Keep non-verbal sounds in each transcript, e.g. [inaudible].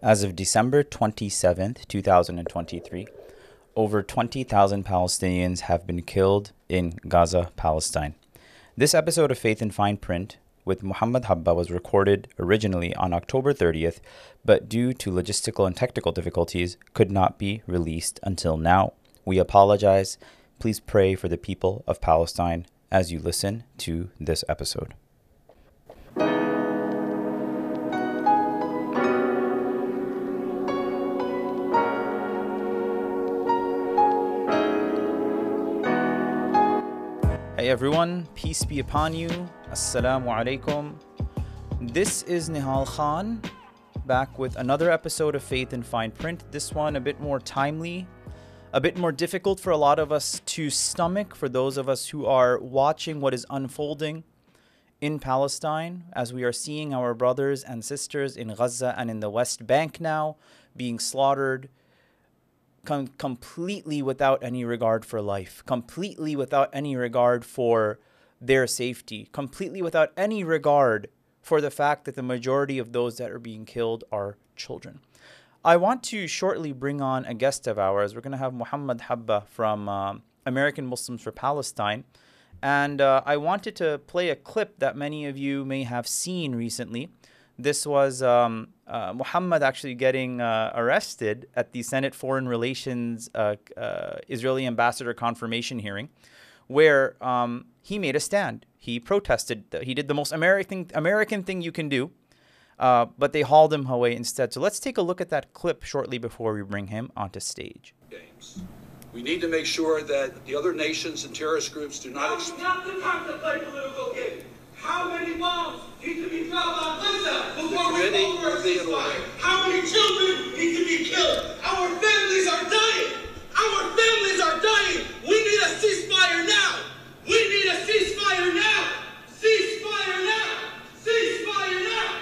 As of December 27th, 2023, over 20,000 Palestinians have been killed in Gaza, Palestine. This episode of Faith in Fine Print with Mohamad Habehh was recorded originally on October 30th, but due to logistical and technical difficulties, could not be released until now. We apologize. Please pray for the people of Palestine as you listen to this episode. Everyone, peace be upon you. Assalamu alaikum. This is Nihal Khan back with another episode of Faith in Fine Print. This one a bit more timely, a bit more difficult for a lot of us to stomach, for those of us who are watching what is unfolding in Palestine, as we are seeing our brothers and sisters in Gaza and in the West Bank now being slaughtered com- completely without any regard for life, completely without any regard for their safety, completely without any regard for the fact that the majority of those that are being killed are children. I want to shortly bring on a guest of ours. We're going to have Mohamad Habehh from uh, American Muslims for Palestine. And uh, I wanted to play a clip that many of you may have seen recently. This was um, uh, Mohamad actually getting uh, arrested at the Senate Foreign Relations uh, uh, Israeli ambassador confirmation hearing, where um, he made a stand. He protested. He did the most American American thing you can do, uh, but they hauled him away instead. So let's take a look at that clip shortly before we bring him onto stage. Games. We need to make sure that the other nations and terrorist groups do not. Ex- not the time to play political games. How many bombs need to be dropped on Gaza before we over a ceasefire? How many children need to be killed? Our families are dying. Our families are dying. We need a ceasefire now. We need a ceasefire now. Ceasefire now. Ceasefire now.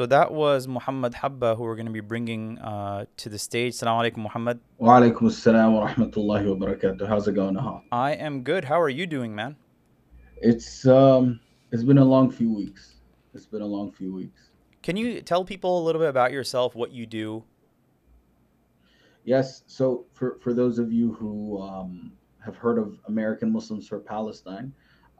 So that was Mohamad Habehh, who we're going to be bringing uh, to the stage. Assalamu alaikum, Mohamad. Wa alaikum assalam wa rahmatullahi wa barakatuh. How's it going, Nihal? I am good. How are you doing, man? It's um, it's been a long few weeks. It's been a long few weeks. Can you tell people a little bit about yourself, what you do? Yes. So for for those of you who um, have heard of American Muslims for Palestine,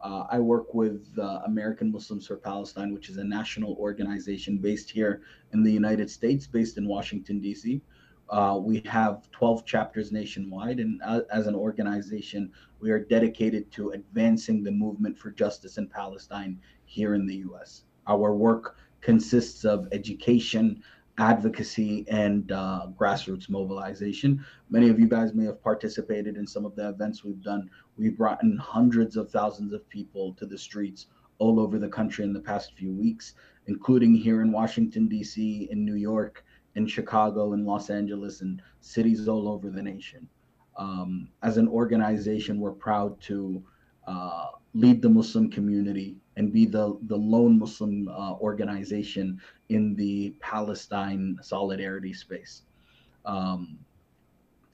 uh, I work with uh, American Muslims for Palestine, which is a national organization based here in the United States, based in Washington D.C. Uh, we have 12 chapters nationwide, and as an organization, we are dedicated to advancing the movement for justice in Palestine here in the U.S. Our work consists of education, advocacy, and uh, grassroots mobilization. Many of you guys may have participated in some of the events we've done. We've brought in hundreds of thousands of people to the streets all over the country in the past few weeks, including here in Washington, D.C., in New York in Chicago in Los Angeles and cities all over the nation. Um, as an organization, we're proud to uh, lead the Muslim community and be the, the lone Muslim uh, organization in the Palestine solidarity space. Um,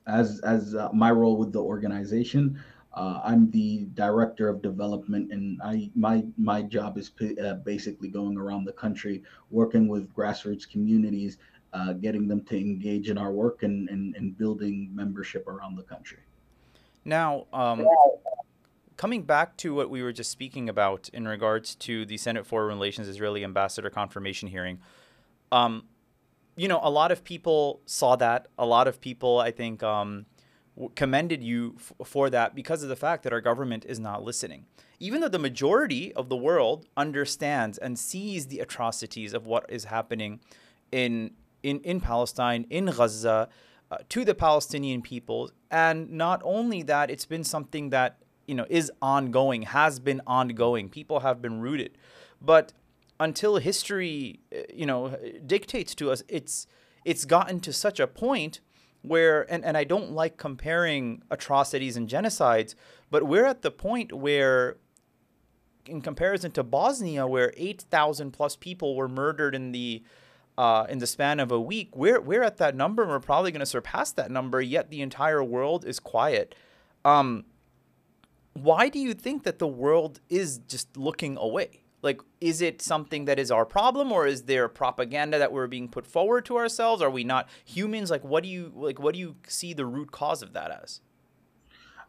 as as uh, my role with the organization, uh, I'm the director of development, and I my my job is p- uh, basically going around the country, working with grassroots communities uh, getting them to engage in our work and, and, and building membership around the country. Now, um, coming back to what we were just speaking about in regards to the Senate Foreign Relations Israeli ambassador confirmation hearing, um, you know, a lot of people saw that. A lot of people, I think, um, commended you f- for that because of the fact that our government is not listening. Even though the majority of the world understands and sees the atrocities of what is happening in in, in Palestine, in Gaza, uh, to the Palestinian people. And not only that, it's been something that you know is ongoing, has been ongoing. People have been rooted, but until history, uh, you know, dictates to us, it's it's gotten to such a point where, and, and I don't like comparing atrocities and genocides, but we're at the point where, in comparison to Bosnia, where 8,000 plus people were murdered in the uh, in the span of a week, we're we're at that number. and We're probably going to surpass that number. Yet the entire world is quiet. Um, why do you think that the world is just looking away? Like is it something that is our problem or is there propaganda that we're being put forward to ourselves are we not humans like what do you like what do you see the root cause of that as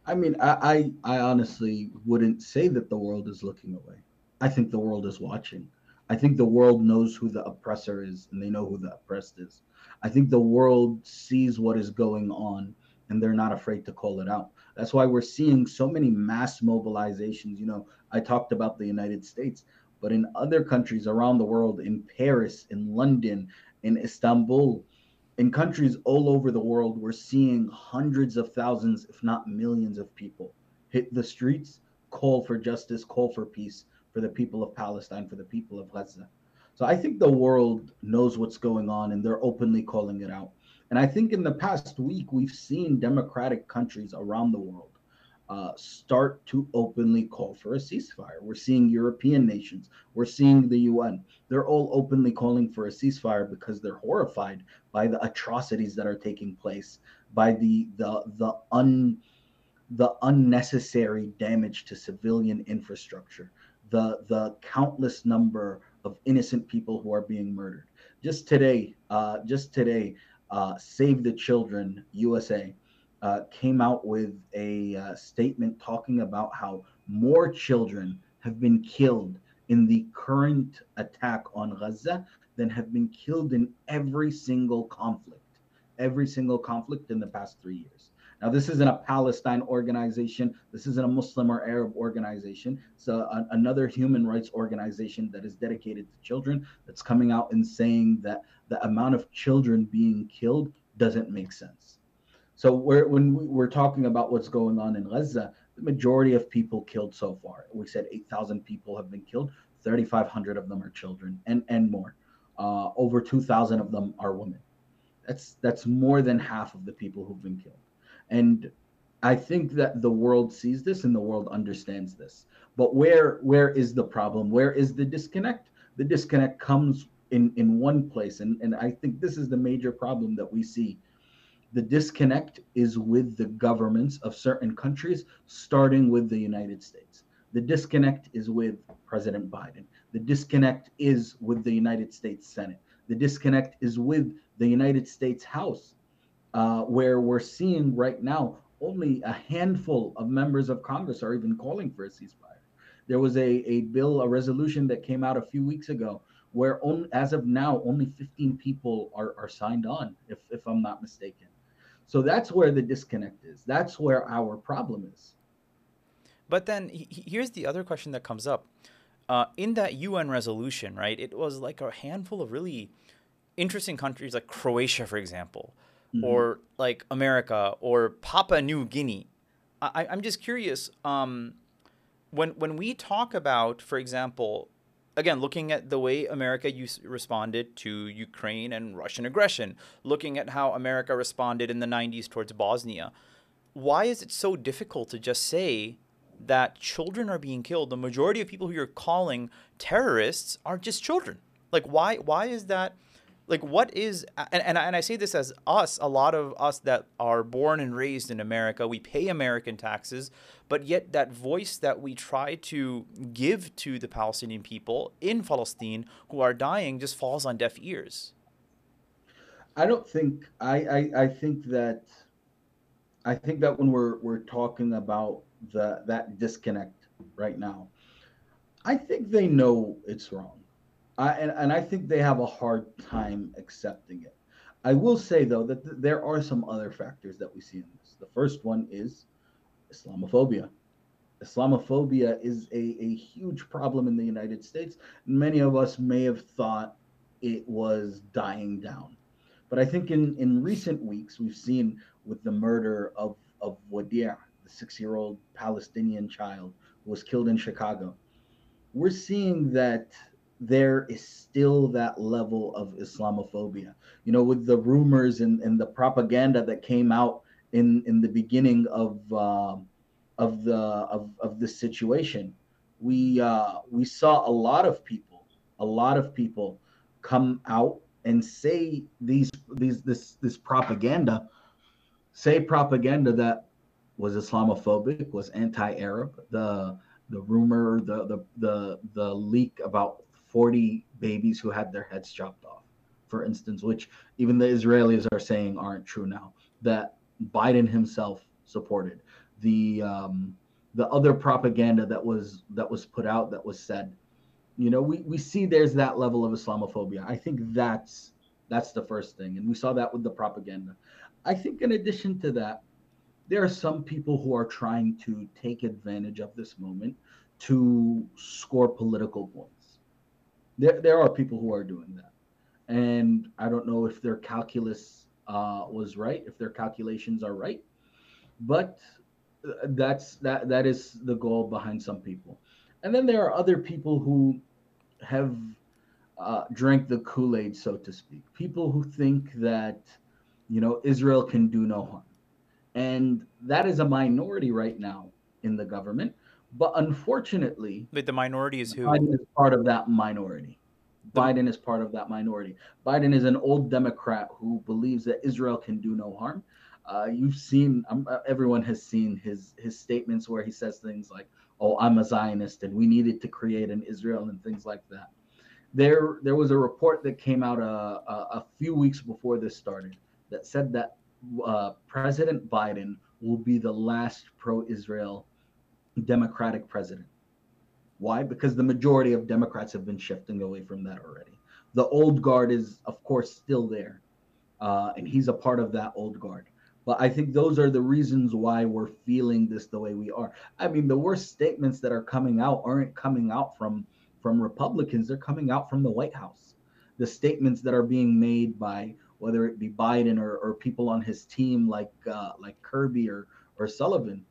I mean, I, I, I honestly wouldn't say that the world is looking away. I think the world is watching. I think the world knows who the oppressor is and they know who the oppressed is. I think the world sees what is going on and they're not afraid to call it out. That's why we're seeing so many mass mobilizations. You know, I talked about the United States, but in other countries around the world, in Paris, in London, in Istanbul, in countries all over the world, we're seeing hundreds of thousands, if not millions of people hit the streets, call for justice, call for peace for the people of Palestine, for the people of Gaza. So I think the world knows what's going on and they're openly calling it out. And I think in the past week, we've seen democratic countries around the world uh, start to openly call for a ceasefire. We're seeing European nations, we're seeing the UN. They're all openly calling for a ceasefire because they're horrified by the atrocities that are taking place, by the the the un the unnecessary damage to civilian infrastructure, the the countless number of innocent people who are being murdered. Just today, uh, just today, uh, Save the Children USA uh, came out with a uh, statement talking about how more children have been killed in the current attack on Gaza than have been killed in every single conflict, every single conflict in the past three years. Now, this isn't a Palestine organization. This isn't a Muslim or Arab organization. It's a, another human rights organization that is dedicated to children that's coming out and saying that the amount of children being killed doesn't make sense. So we're, when we're talking about what's going on in Gaza, the majority of people killed so far, we said 8,000 people have been killed. 3,500 of them are children, and and more. Uh, over 2,000 of them are women. That's that's more than half of the people who've been killed. And I think that the world sees this and the world understands this. But where where is the problem? Where is the disconnect? The disconnect comes in in one place, and and I think this is the major problem that we see the disconnect is with the governments of certain countries, starting with the United States. The disconnect is with President Biden. The disconnect is with the United States Senate. The disconnect is with the United States House, uh, where we're seeing right now only a handful of members of Congress are even calling for a ceasefire. There was a, a bill, a resolution that came out a few weeks ago where on, as of now, only 15 people are, are signed on, if, if I'm not mistaken. So that's where the disconnect is. That's where our problem is. But then here's the other question that comes up. Uh, in that UN resolution, right, it was like a handful of really interesting countries like Croatia, for example, mm-hmm. or like America or Papua New Guinea. I, am just curious. Um, when when we talk about, for example, again, looking at the way America responded to Ukraine and Russian aggression, looking at how America responded in the 90s towards Bosnia, why is it so difficult to just say that children are being killed? The majority of people who you're calling terrorists are just children. Like, why? Why is that? Like what is and, and, and i say this as us a lot of us that are born and raised in america we pay american taxes but yet that voice that we try to give to the palestinian people in palestine who are dying just falls on deaf ears. I don't think i i, I think that i think that when we're we're talking about the that disconnect right now i think they know it's wrong I, and, and I think they have a hard time accepting it. I will say though that th- there are some other factors that we see in this. The first one is Islamophobia. Islamophobia is a, a huge problem in the United States. Many of us may have thought it was dying down. But I think in, in recent weeks, we've seen with the murder of, of Wadea, the six year old Palestinian child who was killed in Chicago, we're seeing that there is still that level of Islamophobia. You know, with the rumors and, and the propaganda that came out in in the beginning of uh, of the of of this situation, we uh, we saw a lot of people, a lot of people come out and say these these this this propaganda, say propaganda that was Islamophobic, was anti-Arab. The the rumor, the the the the leak about 40 babies who had their heads chopped off, for instance, which even the Israelis are saying aren't true now. That Biden himself supported the um, the other propaganda that was that was put out that was said. You know, we, we see there's that level of Islamophobia. I think that's that's the first thing, and we saw that with the propaganda. I think in addition to that, there are some people who are trying to take advantage of this moment to score political points. There, there are people who are doing that. And I don't know if their calculus uh, was right, if their calculations are right, but uh, that's that that is the goal behind some people. And then there are other people who have uh, drank the Kool-Aid, so to speak. People who think that you know Israel can do no harm and that is a minority right now in the government. But unfortunately, but the minority is who? Biden is part of that minority. The... Biden is part of that minority. Biden is an old Democrat who believes that Israel can do no harm. Uh, you've seen, um, uh, everyone has seen his his statements where he says things like, "Oh, I'm a Zionist, and we needed to create an Israel," and things like that. There, there was a report that came out a, uh, a, a few weeks before this started that said that uh, President Biden will be the last pro Israel Democratic president. Why? Because the majority of Democrats have been shifting away from that already. The old guard is, of course, still there, uh, and he's a part of that old guard. But I think those are the reasons why we're feeling this the way we are. I mean, the worst statements that are coming out aren't coming out from from Republicans; they're coming out from the White House. The statements that are being made by whether it be Biden or, or people on his team like uh, like Kirby or or Sullivan,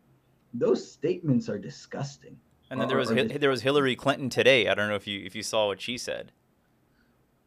those statements are disgusting. And then there was there was Hillary Clinton today. I don't know if you if you saw what she said.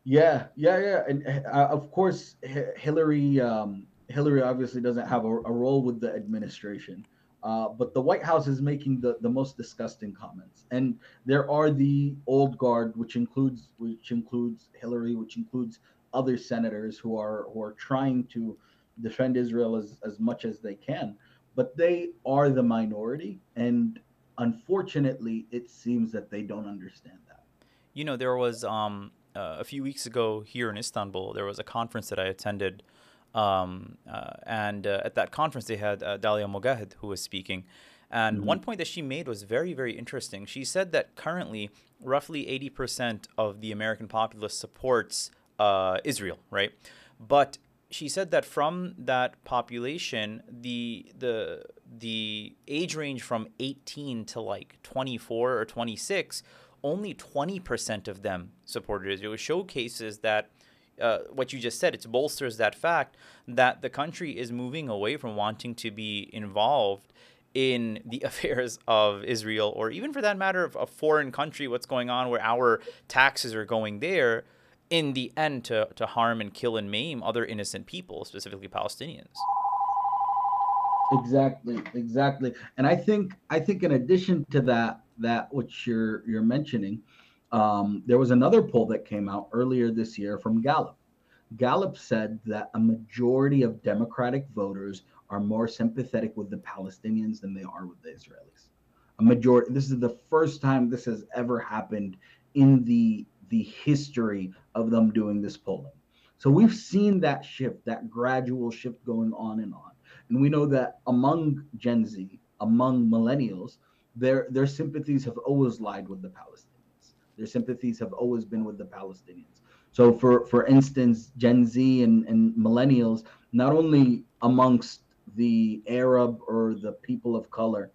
Yeah, yeah, yeah, and uh, of course Hillary um, Hillary obviously doesn't have a, a role with the administration. Uh, but the White House is making the, the most disgusting comments, and there are the old guard, which includes which includes Hillary, which includes other senators who are who are trying to defend Israel as, as much as they can, but they are the minority, and unfortunately, it seems that they don't understand that. You know, there was um, uh, a few weeks ago here in Istanbul, there was a conference that I attended. Um, uh, and uh, at that conference, they had uh, Dalia Mogahed who was speaking. And mm-hmm. one point that she made was very, very interesting. She said that currently, roughly 80% of the American populace supports uh, Israel, right? But she said that from that population, the the the age range from 18 to like 24 or 26, only 20% of them supported Israel. It showcases that uh, what you just said. It bolsters that fact that the country is moving away from wanting to be involved in the [laughs] affairs of Israel, or even for that matter, of a foreign country, what's going on, where our taxes are going there in the end to, to harm and kill and maim other innocent people, specifically Palestinians. Exactly, exactly. And I think I think in addition to that, that which you're you're mentioning, um, there was another poll that came out earlier this year from Gallup. Gallup said that a majority of Democratic voters are more sympathetic with the Palestinians than they are with the Israelis. A majority. This is the first time this has ever happened in the the history of them doing this polling. So we've seen that shift, that gradual shift going on and on. And we know that among Gen Z, among millennials, their their sympathies have always lied with the Palestinians. Their sympathies have always been with the Palestinians. So for for instance, Gen Z and, and millennials, not only amongst the Arab or the people of color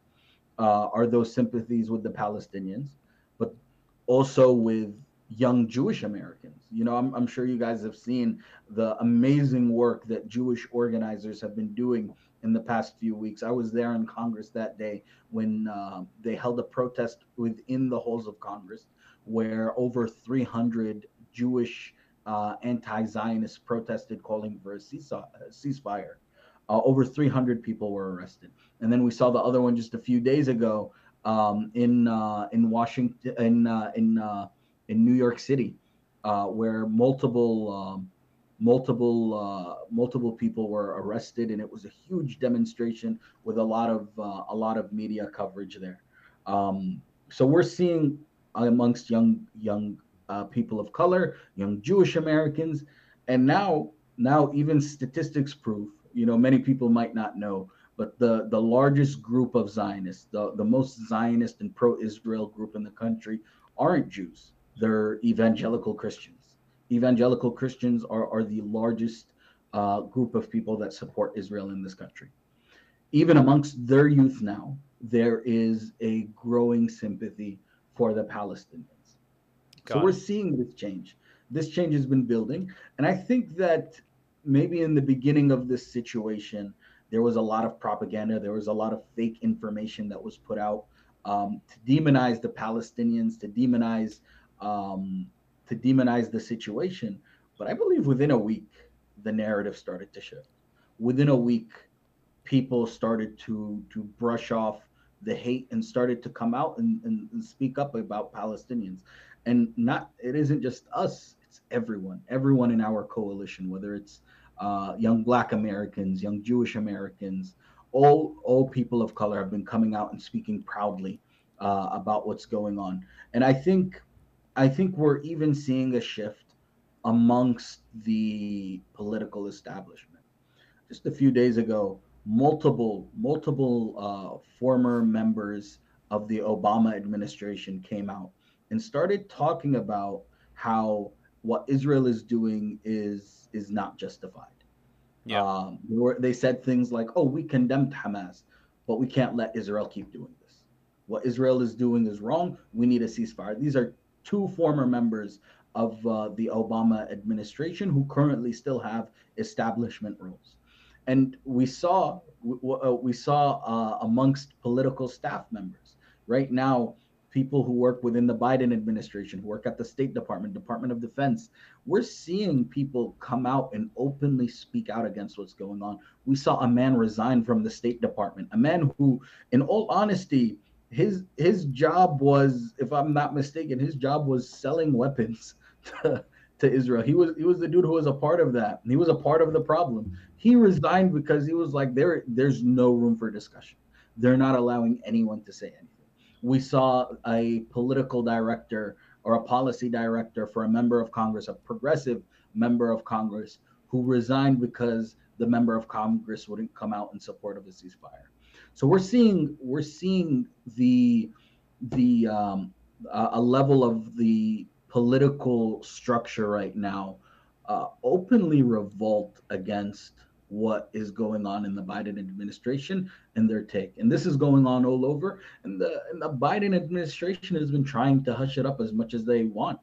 uh, are those sympathies with the Palestinians, but also with young Jewish Americans. You know, I'm, I'm, sure you guys have seen the amazing work that Jewish organizers have been doing in the past few weeks. I was there in Congress that day when uh, they held a protest within the halls of Congress where over 300 Jewish uh, anti Zionists protested calling for a ceasefire. Uh, over 300 people were arrested. And then we saw the other one just a few days ago um, in uh, in Washington in uh, in uh, in New York City, uh, where multiple um, multiple uh, multiple people were arrested, and it was a huge demonstration with a lot of uh, a lot of media coverage there. Um, so we're seeing amongst young young uh, people of color, young Jewish Americans, and now now even statistics prove. You know, many people might not know, but the the largest group of Zionists, the the most Zionist and pro-Israel group in the country, aren't Jews. They're evangelical Christians. Evangelical Christians are are the largest uh, group of people that support Israel in this country. Even amongst their youth now, there is a growing sympathy for the Palestinians. Got so we're seeing this change. This change has been building. And I think that maybe in the beginning of this situation, there was a lot of propaganda, there was a lot of fake information that was put out um, to demonize the Palestinians, to demonize um, to demonize the situation. But I believe within a week, the narrative started to shift. Within a week, people started to to brush off the hate and started to come out and, and, and speak up about Palestinians. And not it isn't just us, it's everyone, everyone in our coalition, whether it's uh, young black Americans, young Jewish Americans, all all people of color have been coming out and speaking proudly uh, about what's going on. And I think I think we're even seeing a shift amongst the political establishment. Just a few days ago, multiple multiple uh, former members of the Obama administration came out and started talking about how what Israel is doing is is not justified. Yeah. Um, they, were, they said things like, "Oh, we condemned Hamas, but we can't let Israel keep doing this. What Israel is doing is wrong. We need a ceasefire." These are two former members of uh, the Obama administration who currently still have establishment roles. And we saw uh, we saw uh, amongst political staff members. Right now people who work within the biden administration who work at the state department department of defense we're seeing people come out and openly speak out against what's going on. We saw a man resign from the state department a man who in all honesty his his job was if i'm not mistaken his job was selling weapons [laughs] to, to Israel. He was he was the dude who was a part of that. He was a part of the problem. He resigned because he was like there there's no room for discussion. They're not allowing anyone to say anything. We saw a political director or a policy director for a member of Congress, a progressive member of Congress who resigned because the member of Congress wouldn't come out in support of a ceasefire. So we're seeing we're seeing the the um, a level of the political structure right now uh, openly revolt against what is going on in the Biden administration and their take. And this is going on all over. And the, and the Biden administration has been trying to hush it up as much as they want.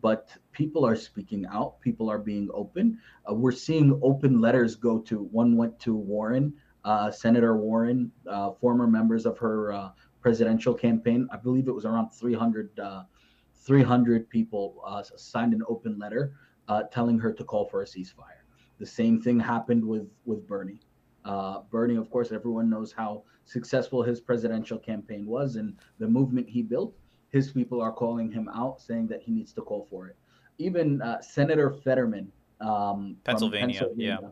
But people are speaking out, people are being open. Uh, we're seeing open letters go to one went to Warren, uh, Senator Warren, uh, former members of her uh, presidential campaign. I believe it was around 300 300 people uh, signed an open letter uh, telling her to call for a ceasefire. The same thing happened with with Bernie. Uh, Bernie, of course, everyone knows how successful his presidential campaign was and the movement he built. His people are calling him out, saying that he needs to call for it. Even uh, Senator Fetterman, um, Pennsylvania, Pennsylvania, yeah,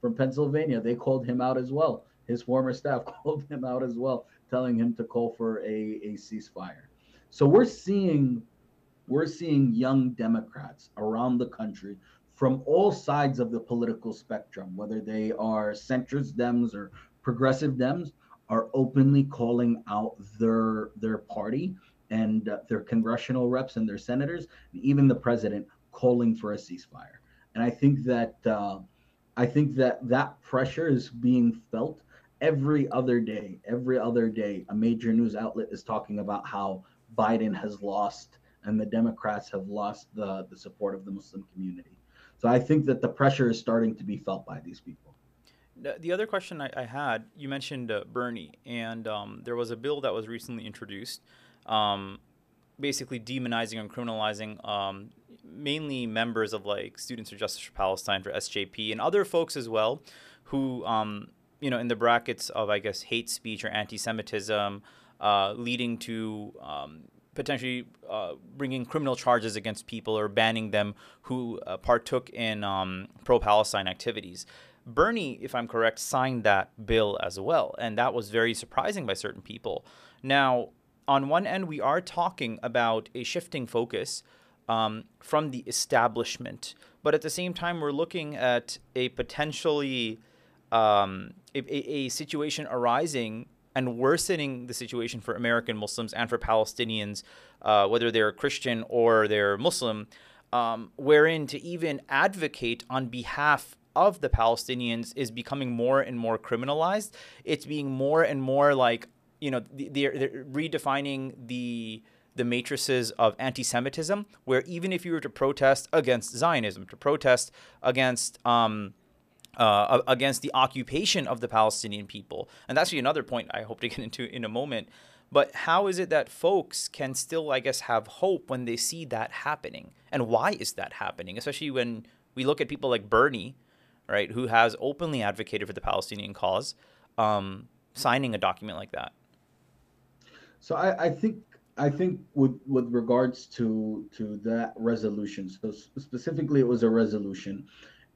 from Pennsylvania, they called him out as well. His former staff [laughs] called him out as well, telling him to call for a, a ceasefire. So we're seeing we're seeing young Democrats around the country from all sides of the political spectrum, whether they are centrist Dems or progressive Dems, are openly calling out their their party and uh, their congressional reps and their senators, and even the president calling for a ceasefire. And I think that uh, I think that that pressure is being felt every other day. Every other day, a major news outlet is talking about how Biden has lost and the Democrats have lost the, the support of the Muslim community. So I think that the pressure is starting to be felt by these people. The other question I, I had, you mentioned uh, Bernie, and um, there was a bill that was recently introduced, um, basically demonizing and criminalizing um, mainly members of like Students for Justice for Palestine for SJP and other folks as well, who um, you know in the brackets of I guess hate speech or anti-Semitism, uh, leading to um, potentially uh, bringing criminal charges against people or banning them who uh, partook in um, pro-Palestine activities. Bernie, if I'm correct, signed that bill as well, and that was very surprising by certain people. Now, on one end, we are talking about a shifting focus um, from the establishment, but at the same time, we're looking at a potentially um, a, a, situation arising and worsening the situation for American Muslims and for Palestinians, uh, whether they're Christian or they're Muslim, um, wherein to even advocate on behalf of the Palestinians is becoming more and more criminalized. It's being more and more like you know they're, they're redefining the the matrices of anti-Semitism, where even if you were to protest against Zionism, to protest against um, uh, against the occupation of the Palestinian people, and that's another point I hope to get [laughs] into in a moment. But how is it that folks can still, I guess, have hope when they see that happening? And why is that happening? Especially when we look at people like Bernie, right, who has openly advocated for the Palestinian cause, um, signing a document like that. So I, I think I think with with regards to to that resolution, so specifically it was a resolution.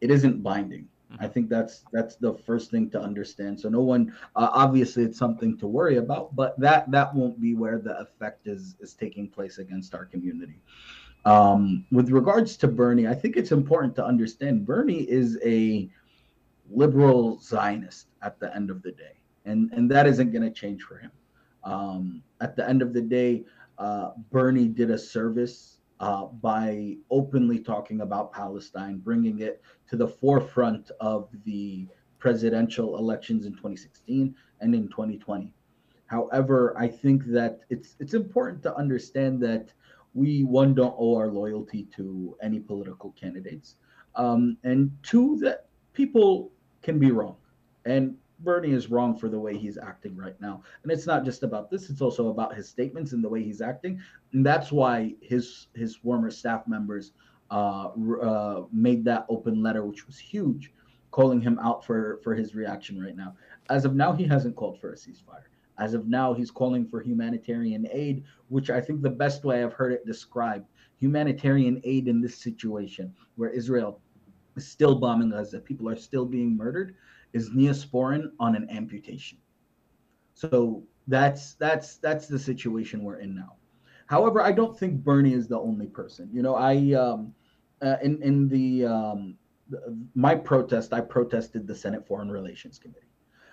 It isn't binding. Mm-hmm. I think that's that's the first thing to understand. So no one, uh, obviously, it's something to worry about, but that that won't be where the effect is is taking place against our community. Um, with regards to Bernie, I think it's important to understand Bernie is a liberal Zionist at the end of the day, and and that isn't going to change for him. Um, at the end of the day, uh, Bernie did a service uh, by openly talking about Palestine, bringing it to the forefront of the presidential elections in 2016 and in 2020. However, I think that it's it's important to understand that we one don't owe our loyalty to any political candidates, um, and two that people can be wrong, and Bernie is wrong for the way he's acting right now. And it's not just about this, it's also about his statements and the way he's acting. And that's why his his former staff members uh, uh, made that open letter, which was huge, calling him out for, for his reaction right now. As of now, he hasn't called for a ceasefire. As of now, he's calling for humanitarian aid, which I think the best way I've heard it described humanitarian aid in this situation where Israel is still bombing Gaza, people are still being murdered is Neosporin on an amputation. So that's that's that's the situation we're in now. However, I don't think Bernie is the only person. You know, I um, uh, in in the, um, the my protest, I protested the Senate Foreign Relations Committee.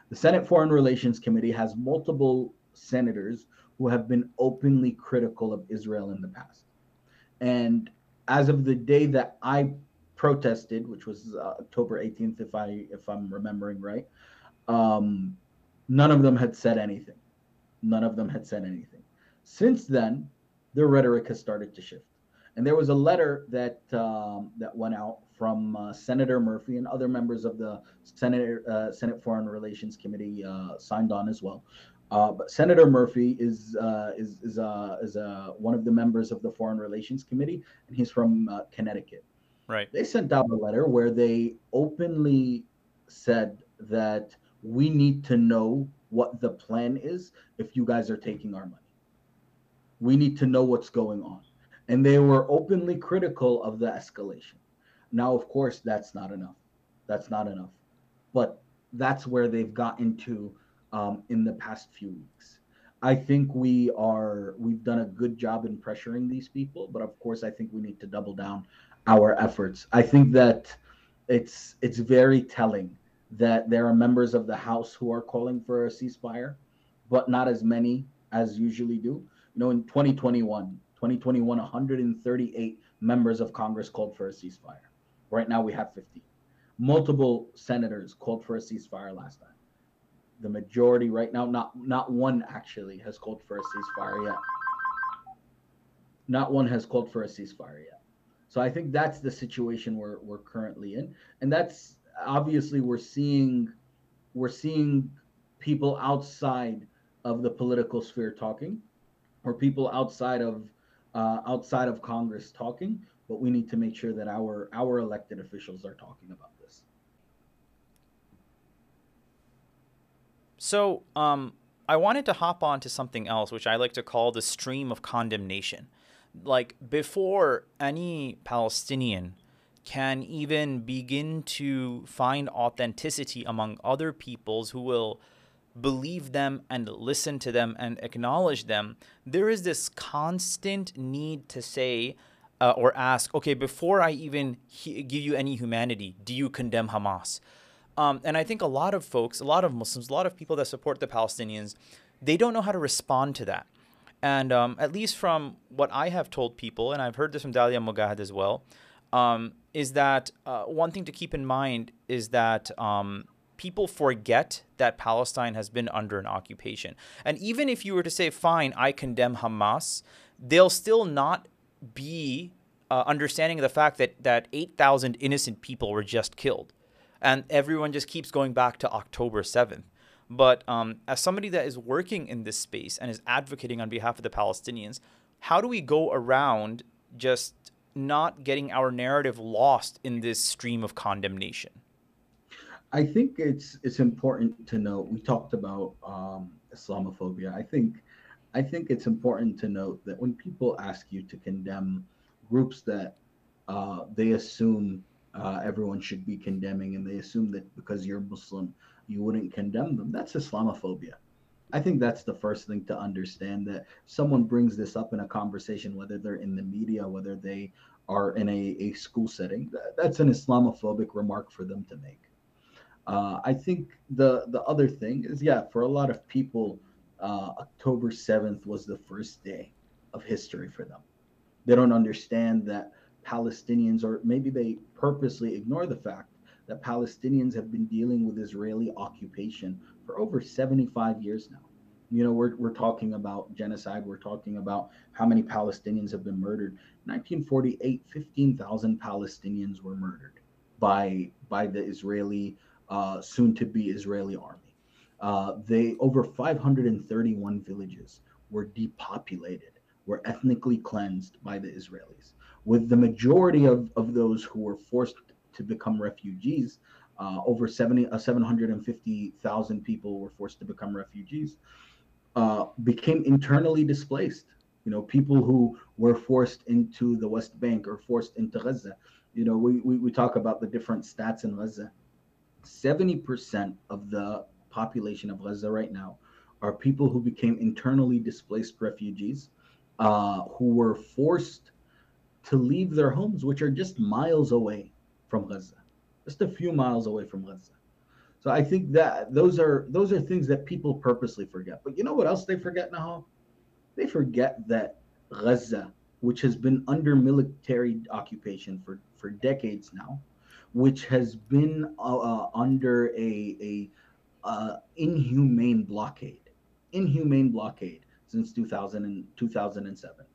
The Senate Foreign Relations Committee has multiple senators who have been openly critical of Israel in the past. And as of the day that I protested, which was uh, October 18th, if I if I'm remembering right. Um, none of them had said anything. None of them had said anything. Since then, their rhetoric has started to shift. And there was a letter that um, that went out from uh, Senator Murphy and other members of the Senate uh, Senate Foreign Relations Committee uh, signed on as well. Uh, but Senator Murphy is uh, is is, is one of the members of the Foreign Relations Committee, and he's from Connecticut. Right. They sent out a letter where they openly said that we need to know what the plan is if you guys are taking our money. We need to know what's going on. And they were openly critical of the escalation. Now, of course, that's not enough. That's not enough. But that's where they've gotten to um, in the past few weeks. I think we are we've done a good job in pressuring these people, but of course I think we need to double down our efforts. I think that it's it's very telling that there are members of the House who are calling for a ceasefire, but not as many as usually do. You know, in 2021, 2021, 138 members of Congress called for a ceasefire. Right now, we have 50. Multiple senators called for a ceasefire last time. The majority right now, not not one actually, has called for a ceasefire yet. Not one has called for a ceasefire yet. So I think that's the situation we're we're currently in, and that's obviously we're seeing we're seeing people outside of the political sphere talking, or people outside of uh, outside of Congress talking. But we need to make sure that our our elected officials are talking about this. So um, I wanted to hop on to something else, which I like to call the stream of condemnation like before any Palestinian can even begin to find authenticity among other peoples who will believe them and listen to them and acknowledge them, there is this constant need to say uh, or ask, okay, before I even he- give you any humanity, do you condemn Hamas? Um, and I think a lot of folks, a lot of Muslims, a lot of people that support the Palestinians, they don't know how to respond to that. And um, at least from what I have told people, and I've heard this from Dalia Mogahed as well, um, is that uh, one thing to keep in mind is that um, people forget that Palestine has been under an occupation. And even if you were to say, fine, I condemn Hamas, they'll still not be uh, understanding the fact that, that 8,000 innocent people were just killed. And everyone just keeps going back to October 7th. But um, as somebody that is working in this space and is advocating on behalf of the Palestinians, how do we go around just not getting our narrative lost in this stream of condemnation? I think it's it's important to note. We talked about um, Islamophobia. I think I think it's important to note that when people ask you to condemn groups that uh, they assume uh, everyone should be condemning, and they assume that because you're Muslim, you wouldn't condemn them, that's Islamophobia. I think that's the first thing to understand that someone brings this up in a conversation, whether they're in the media, whether they are in a, a school setting, that's an Islamophobic remark for them to make. Uh, I think the the other thing is, yeah, for a lot of people, uh, October seventh was the first day of history for them. They don't understand that Palestinians, or maybe they purposely ignore the fact that Palestinians have been dealing with Israeli occupation for over 75 years now. You know, we're, we're talking about genocide. We're talking about how many Palestinians have been murdered. 1948, 15,000 Palestinians were murdered by by the Israeli uh, soon to be Israeli army. Uh, they over 531 villages were depopulated, were ethnically cleansed by the Israelis, with the majority of, of those who were forced to become refugees. Uh, over 70, uh, 750,000 people were forced to become refugees, uh, became internally displaced. You know, people who were forced into the West Bank or forced into Gaza. You know, we, we, we talk about the different stats in Gaza 70% of the population of Gaza right now are people who became internally displaced refugees uh, who were forced to leave their homes, which are just miles away from Gaza, just a few miles away from Gaza. So I think that those are those are things that people purposely forget. But you know what else they forget now? They forget that Gaza, which has been under military occupation for, for decades now, which has been uh, uh, under a, a uh, inhumane blockade, inhumane blockade since 2000 and 2007.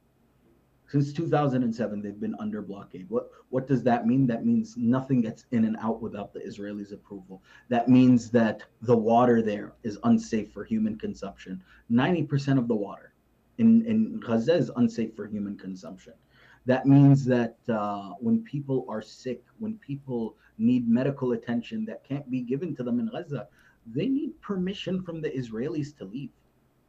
Since 2007, they've been under blockade. What what does that mean? That means nothing gets in and out without the Israelis' approval. That means that the water there is unsafe for human consumption. 90% of the water in, in Gaza is unsafe for human consumption. That means that uh, when people are sick, when people need medical attention that can't be given to them in Gaza, they need permission from the Israelis to leave.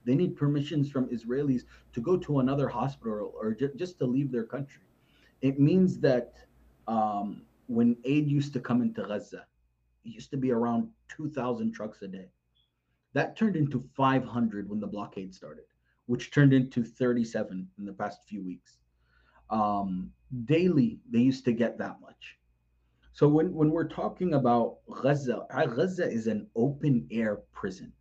They need permissions from Israelis to go to another hospital or ju- just to leave their country. It means that um, when aid used to come into Gaza, it used to be around 2,000 trucks a day. That turned into 500 when the blockade started, which turned into 37 in the past few weeks um, daily they used to get that much so when, when we're talking about gaza gaza is an open air prison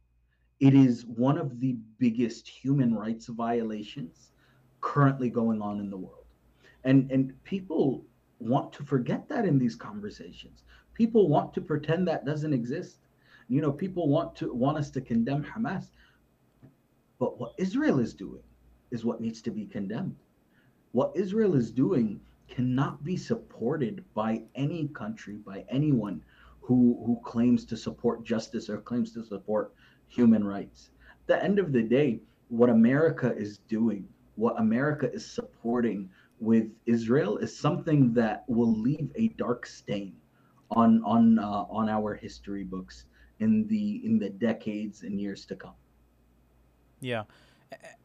it is one of the biggest human rights violations currently going on in the world. And and people want to forget that in these conversations. People want to pretend that doesn't exist. You know people want to want us to condemn hamas. But what israel is doing is what needs to be condemned. What Israel is doing cannot be supported by any country, by anyone who, who claims to support justice or claims to support human rights. At the end of the day, what America is doing, what America is supporting with Israel is something that will leave a dark stain on on uh, on our history books in the in the decades and years to come. Yeah.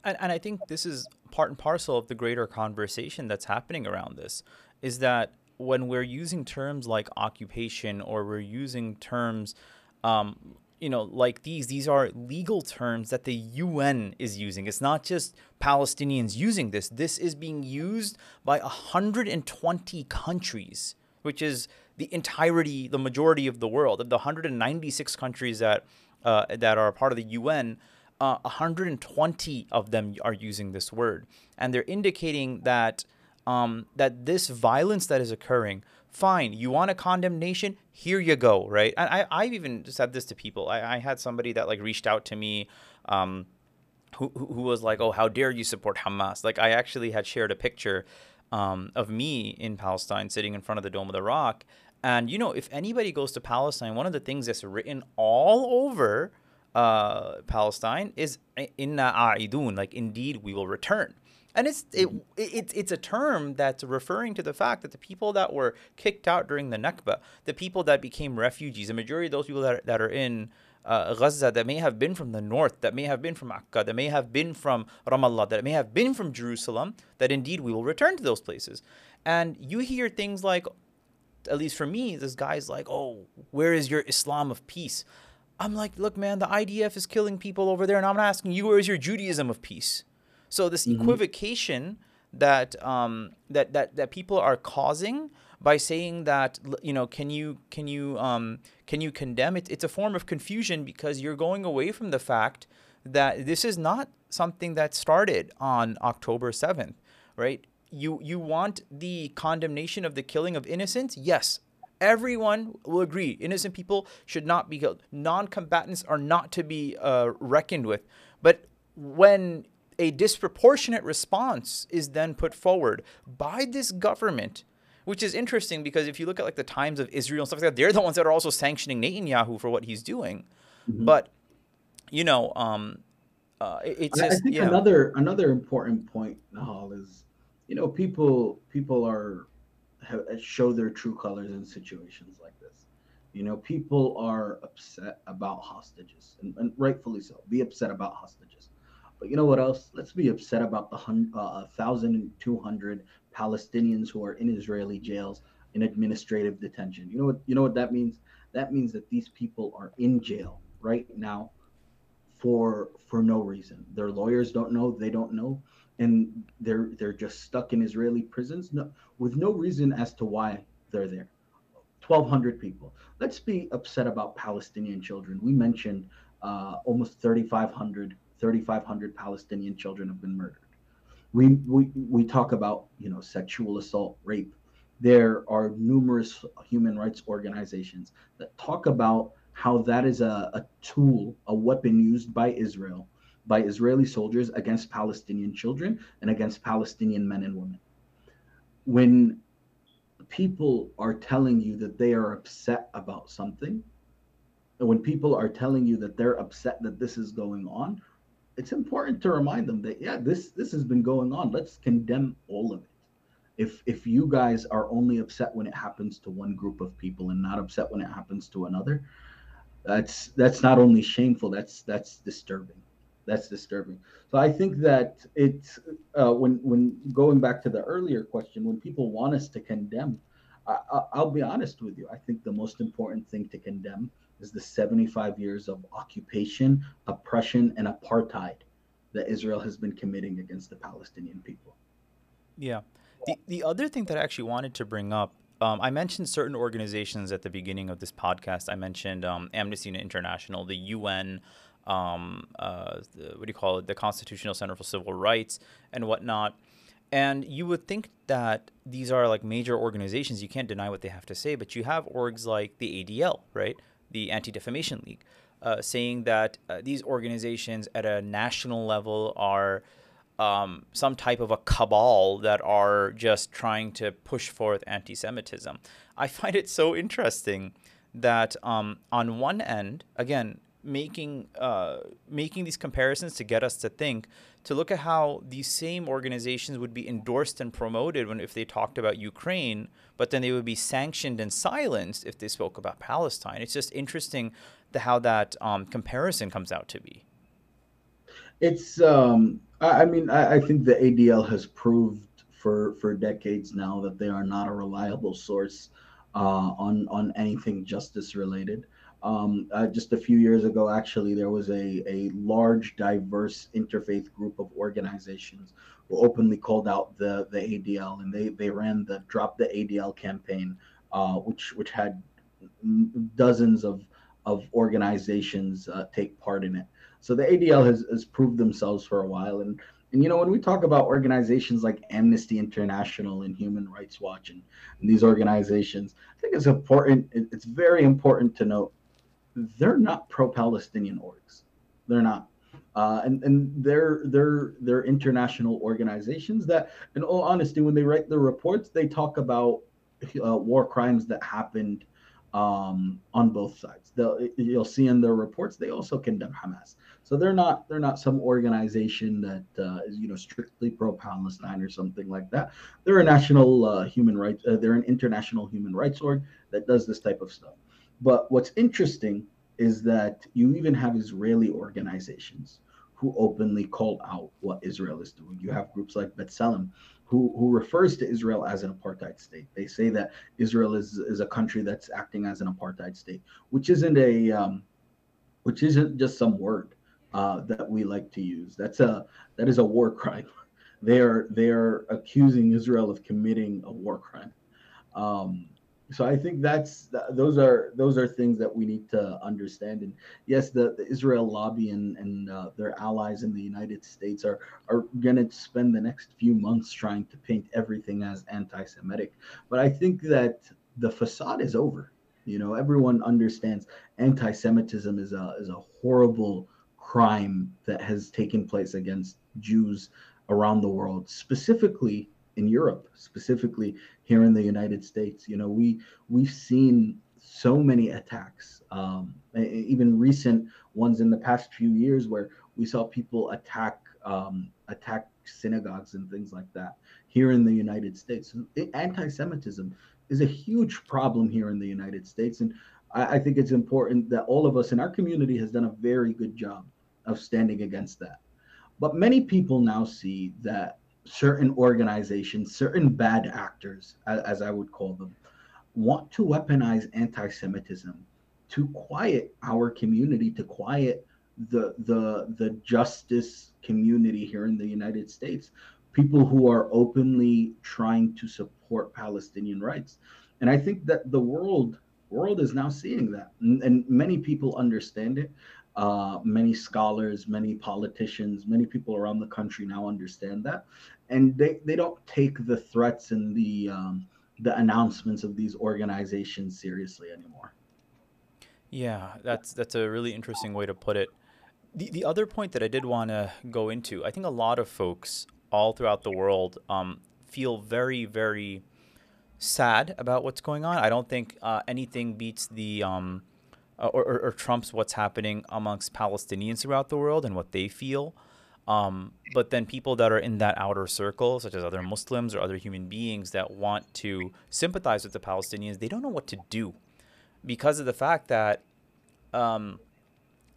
And, and I think this is part and parcel of the greater conversation that's happening around this is that when we're using terms like occupation or we're using terms um, you know, like these, these are legal terms that the UN is using. It's not just Palestinians using this. This is being used by 120 countries, which is the entirety, the majority of the world. Of the 196 countries that uh, that are part of the UN, uh, 120 of them are using this word, and they're indicating that um, that this violence that is occurring fine you want a condemnation here you go right? And I, i've even said this to people. I, I had somebody that like reached out to me um, who, who was like oh how dare you support hamas? Like i actually had shared a picture um, of me in palestine sitting in front of the dome of the rock. And you know if anybody goes to palestine one of the things that's written all over uh, palestine is inna a'idun like indeed we will return and it's it, mm-hmm. it, it's a term that's referring to the fact that the people that were kicked out during the Nakba, the people that became refugees, the majority of those people that are, that are in uh, Gaza that may have been from the north, that may have been from Akka, that may have been from Ramallah, that may have been from Jerusalem, that indeed we will return to those places. And you hear things like, at least for me, this guy's like, oh, where is your Islam of peace? I'm like, look, man, the IDF is killing people over there, and I'm not asking you, where is your Judaism of peace? So this mm-hmm. equivocation that um, that that that people are causing by saying that you know can you can you um, can you condemn it? It's a form of confusion because you're going away from the fact that this is not something that started on October seventh, right? You you want the condemnation of the killing of innocents? Yes, everyone will agree innocent people should not be killed non-combatants are not to be uh, reckoned with but when a disproportionate response is then put forward by this government which is interesting because if you look at like the times of Israel and stuff like that, they're the ones that are also sanctioning Netanyahu for what he's doing. Mm-hmm. But you know, um, uh, it's just, I think another another important point, Nihal, is you know people people are have, show their true colors in situations like this. You know, people are upset about hostages, and, and rightfully so. Be upset about hostages. But you know what else? Let's be upset about the uh, 1,200 Palestinians who are in Israeli jails in administrative detention. You know what? You know what that means? That means that these people are in jail right now for for no reason. Their lawyers don't know. They don't know, and they're they're just stuck in Israeli prisons no, with no reason as to why they're there. 1,200 people. Let's be upset about Palestinian children. We mentioned uh, almost 3,500 3,500 Palestinian children have been murdered. We, we, we talk about, you know, sexual assault, rape. There are numerous human rights organizations that talk about how that is a, a tool, a weapon used by Israel, by Israeli soldiers against Palestinian children and against Palestinian men and women. When people are telling you that they are upset about something, when people are telling you that they're upset that this is going on, it's important to remind them that yeah, this this has been going on. Let's condemn all of it. If if you guys are only upset when it happens to one group of people and not upset when it happens to another, that's that's not only shameful. That's that's disturbing. That's disturbing. So I think that it's uh, when when going back to the earlier question, when people want us to condemn, I, I'll be honest with you. I think the most important thing to condemn is the 75 years of occupation, oppression, and apartheid that Israel has been committing against the Palestinian people. Yeah. The, the other thing that I actually wanted to bring up, um, I mentioned certain organizations at the beginning of this podcast. I mentioned um, Amnesty International, the UN, um, uh, the, what do you call it, the Constitutional Center for Civil Rights, and whatnot. And you would think that these are like major organizations. You can't deny what they have to say, but you have orgs like the ADL, right? The Anti Defamation League, uh, saying that uh, these organizations at a national level are um, some type of a cabal that are just trying to push forth anti Semitism. I find it so interesting that um, on one end, again, making uh, making these comparisons to get us to think to look at how these same organizations would be endorsed and promoted when if they talked about Ukraine, but then they would be sanctioned and silenced if they spoke about Palestine. It's just interesting the, how that um, comparison comes out to be. It's um, I, I mean I, I think the ADL has proved for for decades now that they are not a reliable source uh, on on anything justice related. Um, uh, just a few years ago, actually, there was a, a large, diverse interfaith group of organizations who openly called out the, the ADL, and they, they ran the Drop the ADL campaign, uh, which which had dozens of of organizations uh, take part in it. So the ADL has, has proved themselves for a while, and and you know, when we talk about organizations like Amnesty International and Human Rights Watch and, and these organizations, I think it's important, it's very important to note they're not pro-Palestinian orgs. They're not. Uh, and and they're they're they're international organizations that, in all honesty, when they write their reports, they talk about uh, war crimes that happened um, on both sides. They'll, you'll see in their reports they also condemn Hamas. So they're not they're not some organization that uh, is you know strictly pro-Palestine or something like that. They're a national uh, human rights. Uh, they're an international human rights org that does this type of stuff. But what's interesting is that you even have Israeli organizations who openly call out what Israel is doing. You have groups like B'Tselem, who, who refers to Israel as an apartheid state. They say that Israel is, is a country that's acting as an apartheid state, which isn't a um, which isn't just some word uh, that we like to use. That's a that is a war crime. [laughs] They are they are accusing Israel of committing a war crime. Um, so I think that's those are those are things that we need to understand. And yes, the, the Israel lobby and and uh, their allies in the United States are are going to spend the next few months trying to paint everything as anti-Semitic. But I think that the facade is over. You know, everyone understands anti-Semitism is a is a horrible crime that has taken place against Jews around the world, specifically in Europe, specifically here in the United States. You know, we we've seen so many attacks, um, even recent ones in the past few years, where we saw people attack um, attack synagogues and things like that here in the United States. Anti-Semitism is a huge problem here in the United States, and I, I think it's important that all of us in our community has done a very good job of standing against that. But many people now see that certain organizations, certain bad actors, as, I would call them, want to weaponize anti Semitism to quiet our community, to quiet the, the, the justice community here in the United States. People who are openly trying to support Palestinian rights. And I think that the world world is now seeing that and, and many people understand it uh, many scholars, many politicians, many people around the country now understand that, and they, they don't take the threats and the um, the announcements of these organizations seriously anymore. Yeah, that's that's a really interesting way to put it. The the other point that I did want to go into, I think a lot of folks all throughout the world um, feel very very sad about what's going on. I don't think uh, anything beats the um, or, or, or, trumps what's happening amongst Palestinians throughout the world and what they feel. Um, but then people that are in that outer circle, such as other Muslims or other human beings that want to sympathize with the Palestinians, they don't know what to do because of the fact that um,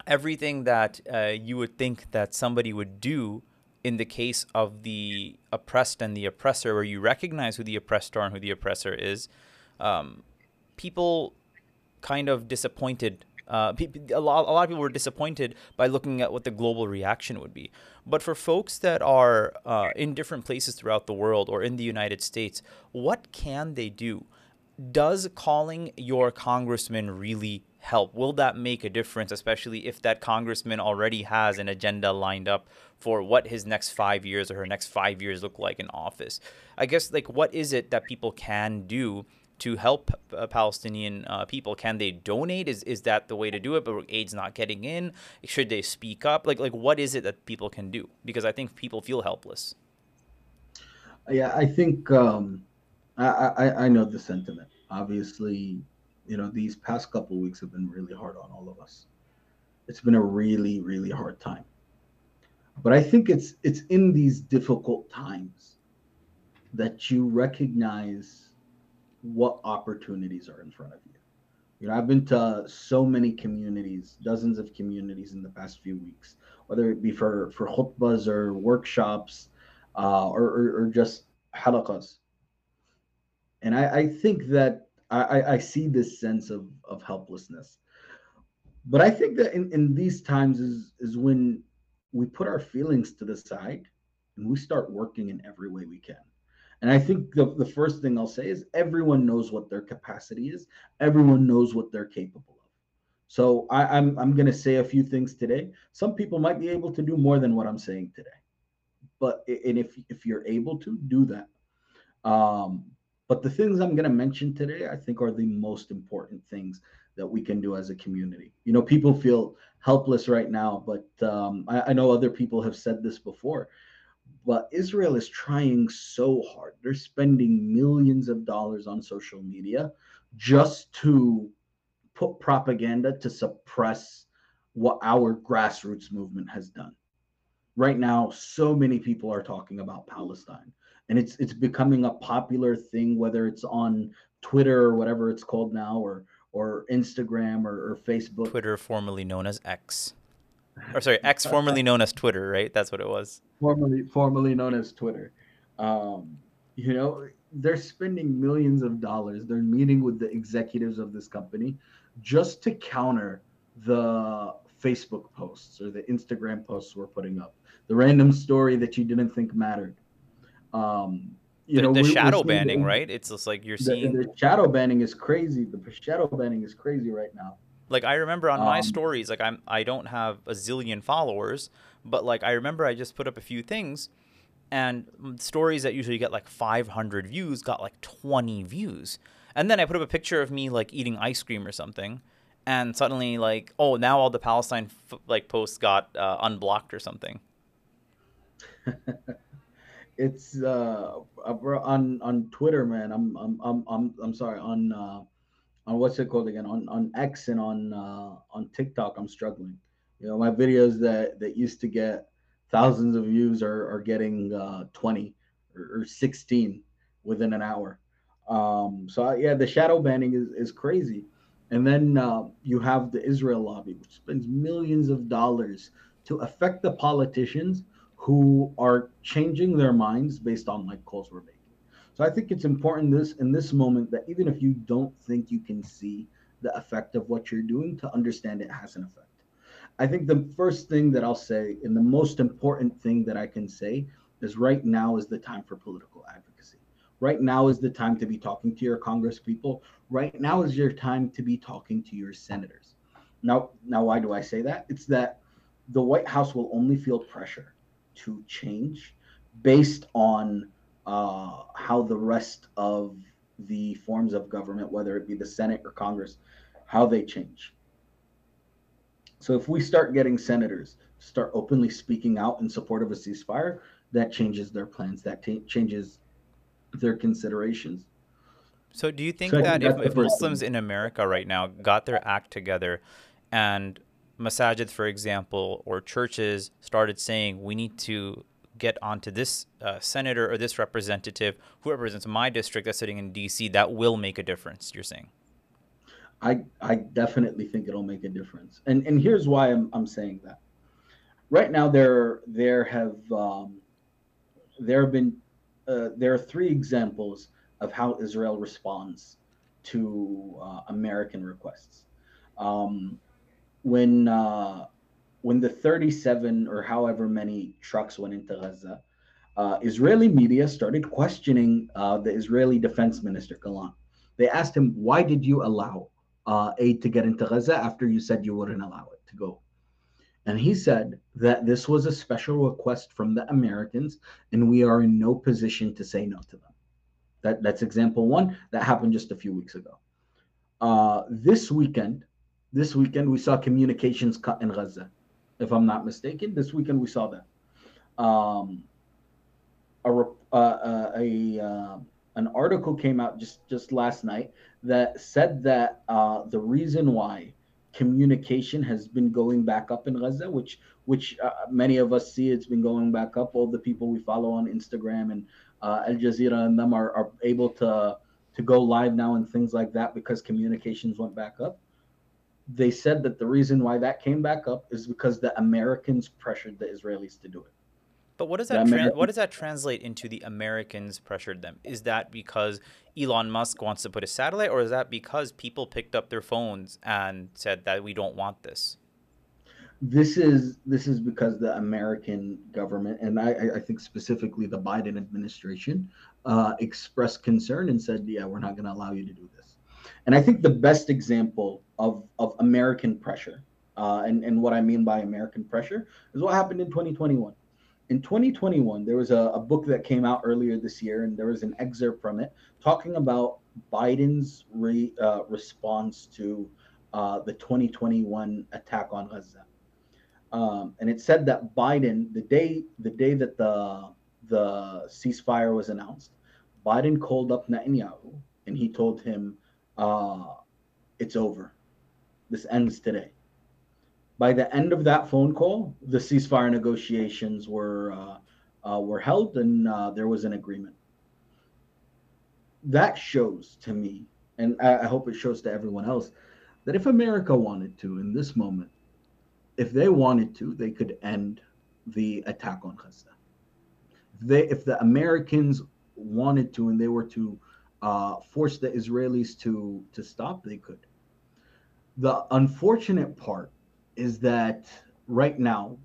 everything that uh, you would think that somebody would do in the case of the oppressed and the oppressor, where you recognize who the oppressed are and who the oppressor is, um, people kind of disappointed. Uh, a, lot, a lot of people were disappointed by looking at what the global reaction would be. But for folks that are uh, in different places throughout the world or in the United States, what can they do? Does calling your congressman really help? Will that make a difference, especially if that congressman already has an agenda lined up for what his next five years or her next five years look like in office? I guess, like, what is it that people can do to help uh, Palestinian uh, people? Can they donate? Is is that the way to do it? But aid's not getting in. Should they speak up? Like like what is it that people can do? Because I think people feel helpless. Yeah, I think um, I, I I know the sentiment. Obviously, you know these past couple weeks have been really hard on all of us. It's been a really really hard time. But I think it's it's in these difficult times that you recognize what opportunities are in front of you. You know, I've been to so many communities, dozens of communities in the past few weeks, whether it be for for khutbas or workshops, uh, or, or, or just halaqas. And I, I think that I, I see this sense of of helplessness. But I think that in, in these times is is when we put our feelings to the side and we start working in every way we can. And I think the, the first thing I'll say is everyone knows what their capacity is. Everyone knows what they're capable of. So I, I'm I'm gonna say a few things today. Some people might be able to do more than what I'm saying today. But and if if you're able to do that. Um, but the things I'm gonna mention today, I think are the most important things that we can do as a community. You know, people feel helpless right now, but um, I, I know other people have said this before but Israel is trying so hard. They're spending millions of dollars on social media just to put propaganda to suppress what our grassroots movement has done. Right now, so many people are talking about Palestine, and it's it's becoming a popular thing, whether it's on Twitter or whatever it's called now, or or Instagram or, or Facebook. Twitter, formerly known as X or sorry, X, formerly known as Twitter, right? That's what it was. Formerly, formerly known as Twitter. Um, you know, they're spending millions of dollars. They're meeting with the executives of this company just to counter the Facebook posts or the Instagram posts we're putting up, the random story that you didn't think mattered. Um, you the, know, the we, shadow banning, the, right? It's just like you're seeing the, the shadow banning is crazy. The shadow banning is crazy right now. Like I remember on um, my stories, like I'm I don't have a zillion followers, but like I remember I just put up a few things and stories that usually get like 500 views got like 20 views. And then I put up a picture of me like eating ice cream or something and suddenly like oh now all the Palestine f- like posts got uh, unblocked or something. [laughs] it's uh on on Twitter, man. I'm I'm I'm I'm, I'm sorry on uh, on what's it called again on on X and on uh, on TikTok. I'm struggling. You know, my videos that that used to get thousands of views are are getting uh, 20 or, or 16 within an hour. Um, so yeah, the shadow banning is is crazy. And then uh, you have the Israel lobby, which spends millions of dollars to affect the politicians who are changing their minds based on like calls we're making. So I think it's important this in this moment that even if you don't think you can see the effect of what you're doing, to understand it has an effect. I think the first thing that I'll say, and the most important thing that I can say, is right now is the time for political advocacy. Right now is the time to be talking to your Congress people. Right now is your time to be talking to your senators. Now, now why do I say that? It's that the White House will only feel pressure to change based on uh, how the rest of the forms of government, whether it be the Senate or Congress, how they change. So if we start getting senators start openly speaking out in support of a ceasefire, that changes their plans, that t- changes their considerations. So do you think so that think if, if Muslims thing. in America right now got their act together and masajid, for example, or churches started saying we need to get onto this uh, senator or this representative who represents my district that's sitting in DC, that will make a difference. You're saying? I I definitely think it'll make a difference, and and here's why I'm I'm saying that. Right now, there there have um, there have been uh, there are three examples of how Israel responds to uh, American requests. Um, when uh, when the 37 or however many trucks went into Gaza, uh, Israeli media started questioning uh, the Israeli defense minister, Gallant. They asked him, Why did you allow uh, aid to get into Gaza after you said you wouldn't allow it to go? And he said that this was a special request from the Americans, and we are in no position to say no to them. That, that's example one. That happened just a few weeks ago. Uh, this weekend, this weekend we saw communications cut in Gaza if I'm not mistaken. This weekend we saw that. Um, a uh, uh, a uh, an article came out just just last night that said that uh, the reason why communication has been going back up in Gaza, which which uh, many of us see it's been going back up. All the people we follow on Instagram and uh, Al Jazeera and them are, are able to to go live now and things like that because communications went back up they said that the reason why that came back up is because the Americans pressured the Israelis to do it. But what does that tra- what does that translate into? The Americans pressured them. Is that because Elon Musk wants to put a satellite, or is that because people picked up their phones and said that we don't want this? This is this is because the American government, and I, I think specifically the Biden administration, uh, expressed concern and said, "Yeah, we're not going to allow you to do this." And I think the best example of of American pressure, uh, and and what I mean by American pressure, is what happened in 2021 in 2021, there was a, a, book that came out earlier this year, and there was an excerpt from it talking about Biden's re, uh, response to uh, the 2021 attack on Gaza. Um, and it said that Biden, the day the day that the the ceasefire was announced, Biden called up Netanyahu and he told him, uh, "It's over. This ends today." by the end of that phone call, the ceasefire negotiations were uh, uh, were held and uh, there was an agreement. That shows to me, and I, I hope it shows to everyone else, that if America wanted to, in this moment, if they wanted to, they could end the attack on Gaza. They, if the Americans wanted to, and they were to uh, force the Israelis to to stop, they could. The unfortunate part is that right now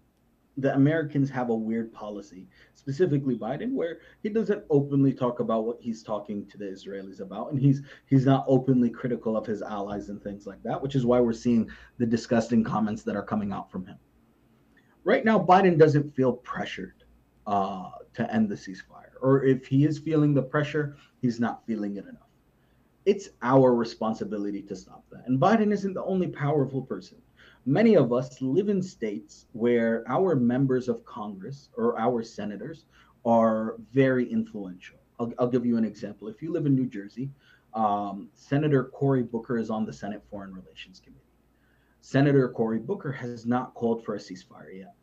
the Americans have a weird policy, specifically Biden, where he doesn't openly talk about what he's talking to the Israelis about, and he's he's not openly critical of his allies and things like that, which is why we're seeing the disgusting comments that are coming out from him. Right now, Biden doesn't feel pressured uh, to end the ceasefire, or if he is feeling the pressure, he's not feeling it enough. It's our responsibility to stop that, and Biden isn't the only powerful person many of us live in states where our members of Congress or our senators are very influential. I'll, I'll give you an example. If you live in New Jersey, um, Senator Cory Booker is on the Senate Foreign Relations Committee. Senator Cory Booker has not called for a ceasefire yet.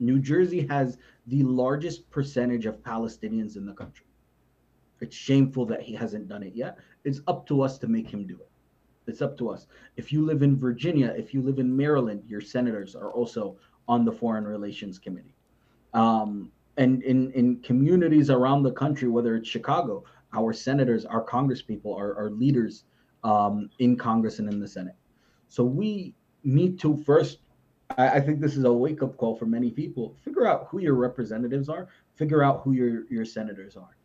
New Jersey has the largest percentage of Palestinians in the country. It's shameful that he hasn't done it yet. It's up to us to make him do it. It's up to us. If you live in Virginia, if you live in Maryland, your senators are also on the Foreign Relations Committee. Um, and in, in communities around the country, whether it's Chicago, our senators, our congresspeople, our, our leaders um, in Congress and in the Senate. So we need to first, I, I think this is a wake up call for many people. Figure out who your representatives are, figure out who your, your senators are,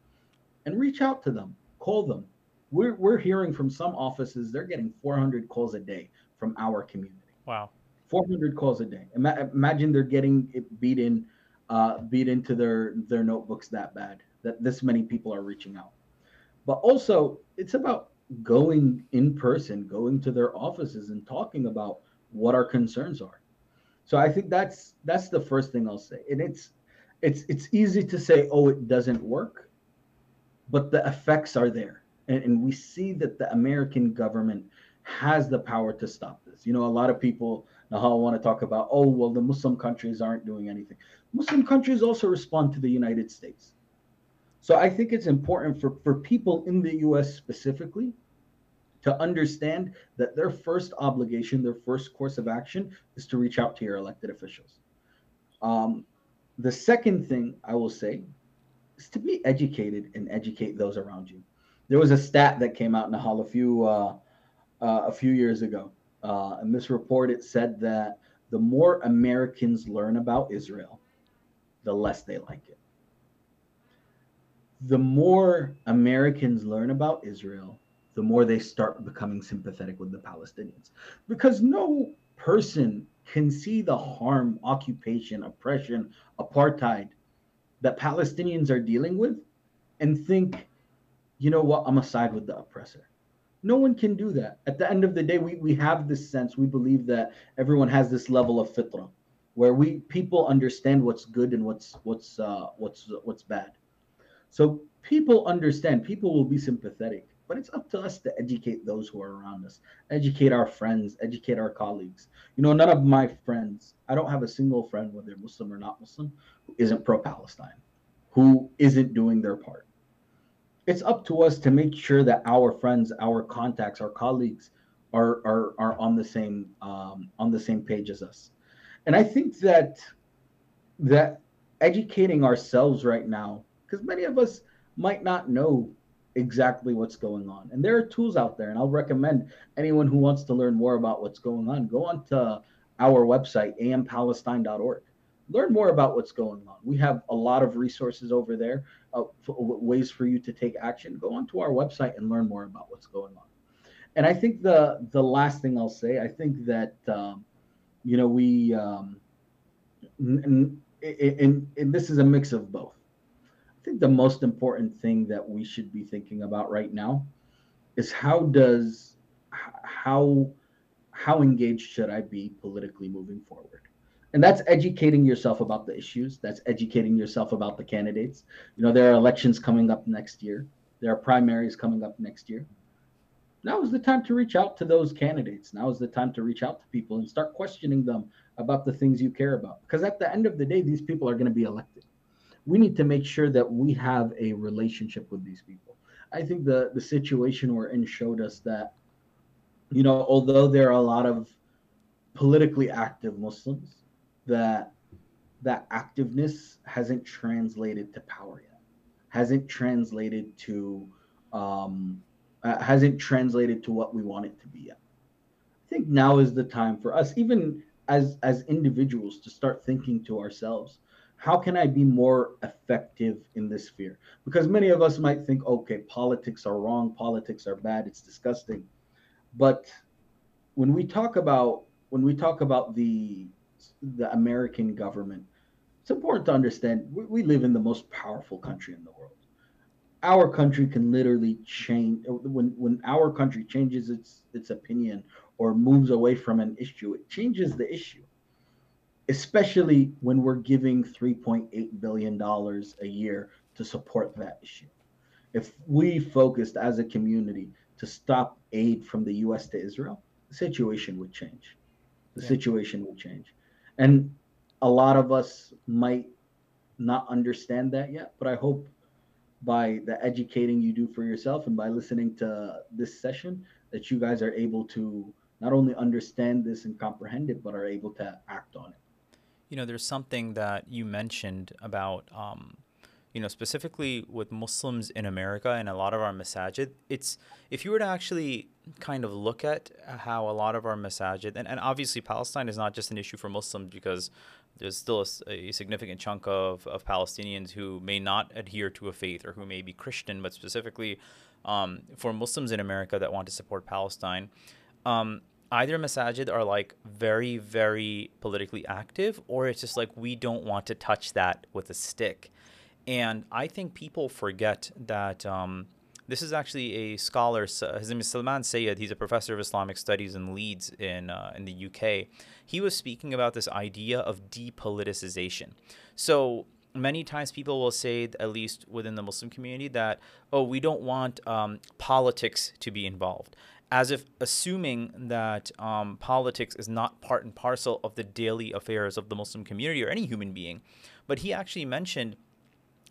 and reach out to them, call them, we're, we're hearing from some offices they're getting 400 calls a day from our community. Wow. 400 calls a day. Ima- imagine they're getting it beat in, uh, beat into their their notebooks that bad that this many people are reaching out. But also, it's about going in person, going to their offices and talking about what our concerns are. So I think that's that's the first thing I'll say. And it's it's it's easy to say, oh, it doesn't work, but the effects are there and, and we see that the American government has the power to stop this. You know, a lot of people now want to talk about, oh, well, the Muslim countries aren't doing anything. Muslim countries also respond to the United States. So I think it's important for, for people in the US specifically to understand that their first obligation, their first course of action is to reach out to your elected officials. Um, the second thing I will say is to be educated and educate those around you there was a stat that came out in a few uh, uh, a few years ago. Uh, in this report, it said that the more Americans learn about Israel, the less they like it. The more Americans learn about Israel, the more they start becoming sympathetic with the Palestinians. Because no person can see the harm, occupation, oppression, apartheid that Palestinians are dealing with and think you know what, I'm gonna side with the oppressor. No one can do that. At the end of the day, we, we have this sense, we believe that everyone has this level of fitra where we people understand what's good and what's what's uh, what's what's bad. So people understand, people will be sympathetic, but it's up to us to educate those who are around us, educate our friends, educate our colleagues. You know, none of my friends, I don't have a single friend, whether Muslim or not Muslim, who isn't pro Palestine, who isn't doing their part it's up to us to make sure that our friends, our contacts, our colleagues are are are on the same um, on the same page as us. And I think that that educating ourselves right now, because many of us might not know exactly what's going on. And there are tools out there, and I'll recommend anyone who wants to learn more about what's going on, go on to our website, ampalestine.org. Learn more about what's going on. We have a lot of resources over there, uh, ways for you to take action. Go onto our website and learn more about what's going on. And I think the the last thing I'll say, I think that um, you know we um, and, and, and this is a mix of both think the most important thing that we should be thinking about right now is how does how how engaged should I be politically moving forward? And that's educating yourself about the issues. That's educating yourself about the candidates. You know, there are elections coming up next year. There are primaries coming up next year. Now is the time to reach out to those candidates. Now is the time to reach out to people and start questioning them about the things you care about. Because at the end of the day, these people are going to be elected we need to make sure that we have a relationship with these people. I think the the situation we're in showed us that, you know, although there are a lot of politically active Muslims, that that activeness hasn't translated to power yet, hasn't translated to um, uh, hasn't translated to what we want it to be yet. I think now is the time for us, even as as individuals, to start thinking to ourselves how can I be more effective in this sphere? Because many of us might think, okay, politics are wrong, politics are bad, it's disgusting. But when we talk about when we talk about the the American government, it's important to understand we, we live in the most powerful country in the world. Our country can literally change when when our country changes its its opinion or moves away from an issue, it changes the issue especially when we're giving $3.8 billion a year to support that issue. If we focused as a community to stop aid from the US to Israel, the situation would change. The yeah. situation would change. And a lot of us might not understand that yet, but I hope by the educating you do for yourself and by listening to this session that you guys are able to not only understand this and comprehend it, but are able to act on it you know, there's something that you mentioned about, um, you know, specifically with Muslims in America and a lot of our masajid. It's if you were to actually kind of look at how a lot of our masajid, and, and obviously Palestine is not just an issue for Muslims because there's still a, a, significant chunk of, of Palestinians who may not adhere to a faith or who may be Christian, but specifically um, for Muslims in America that want to support Palestine. Um, either masajid are like very very politically active or it's just like we don't want to touch that with a stick. And i think people forget that um, this is actually a scholar his name is salman Sayyid he's a professor of islamic studies in leeds in, uh, in the uk he was speaking about this idea of depoliticization. So many times people will say at least within the muslim community that oh we don't want um, politics to be involved as if assuming that um, politics is not part and parcel of the daily affairs of the Muslim community or any human being. But he actually mentioned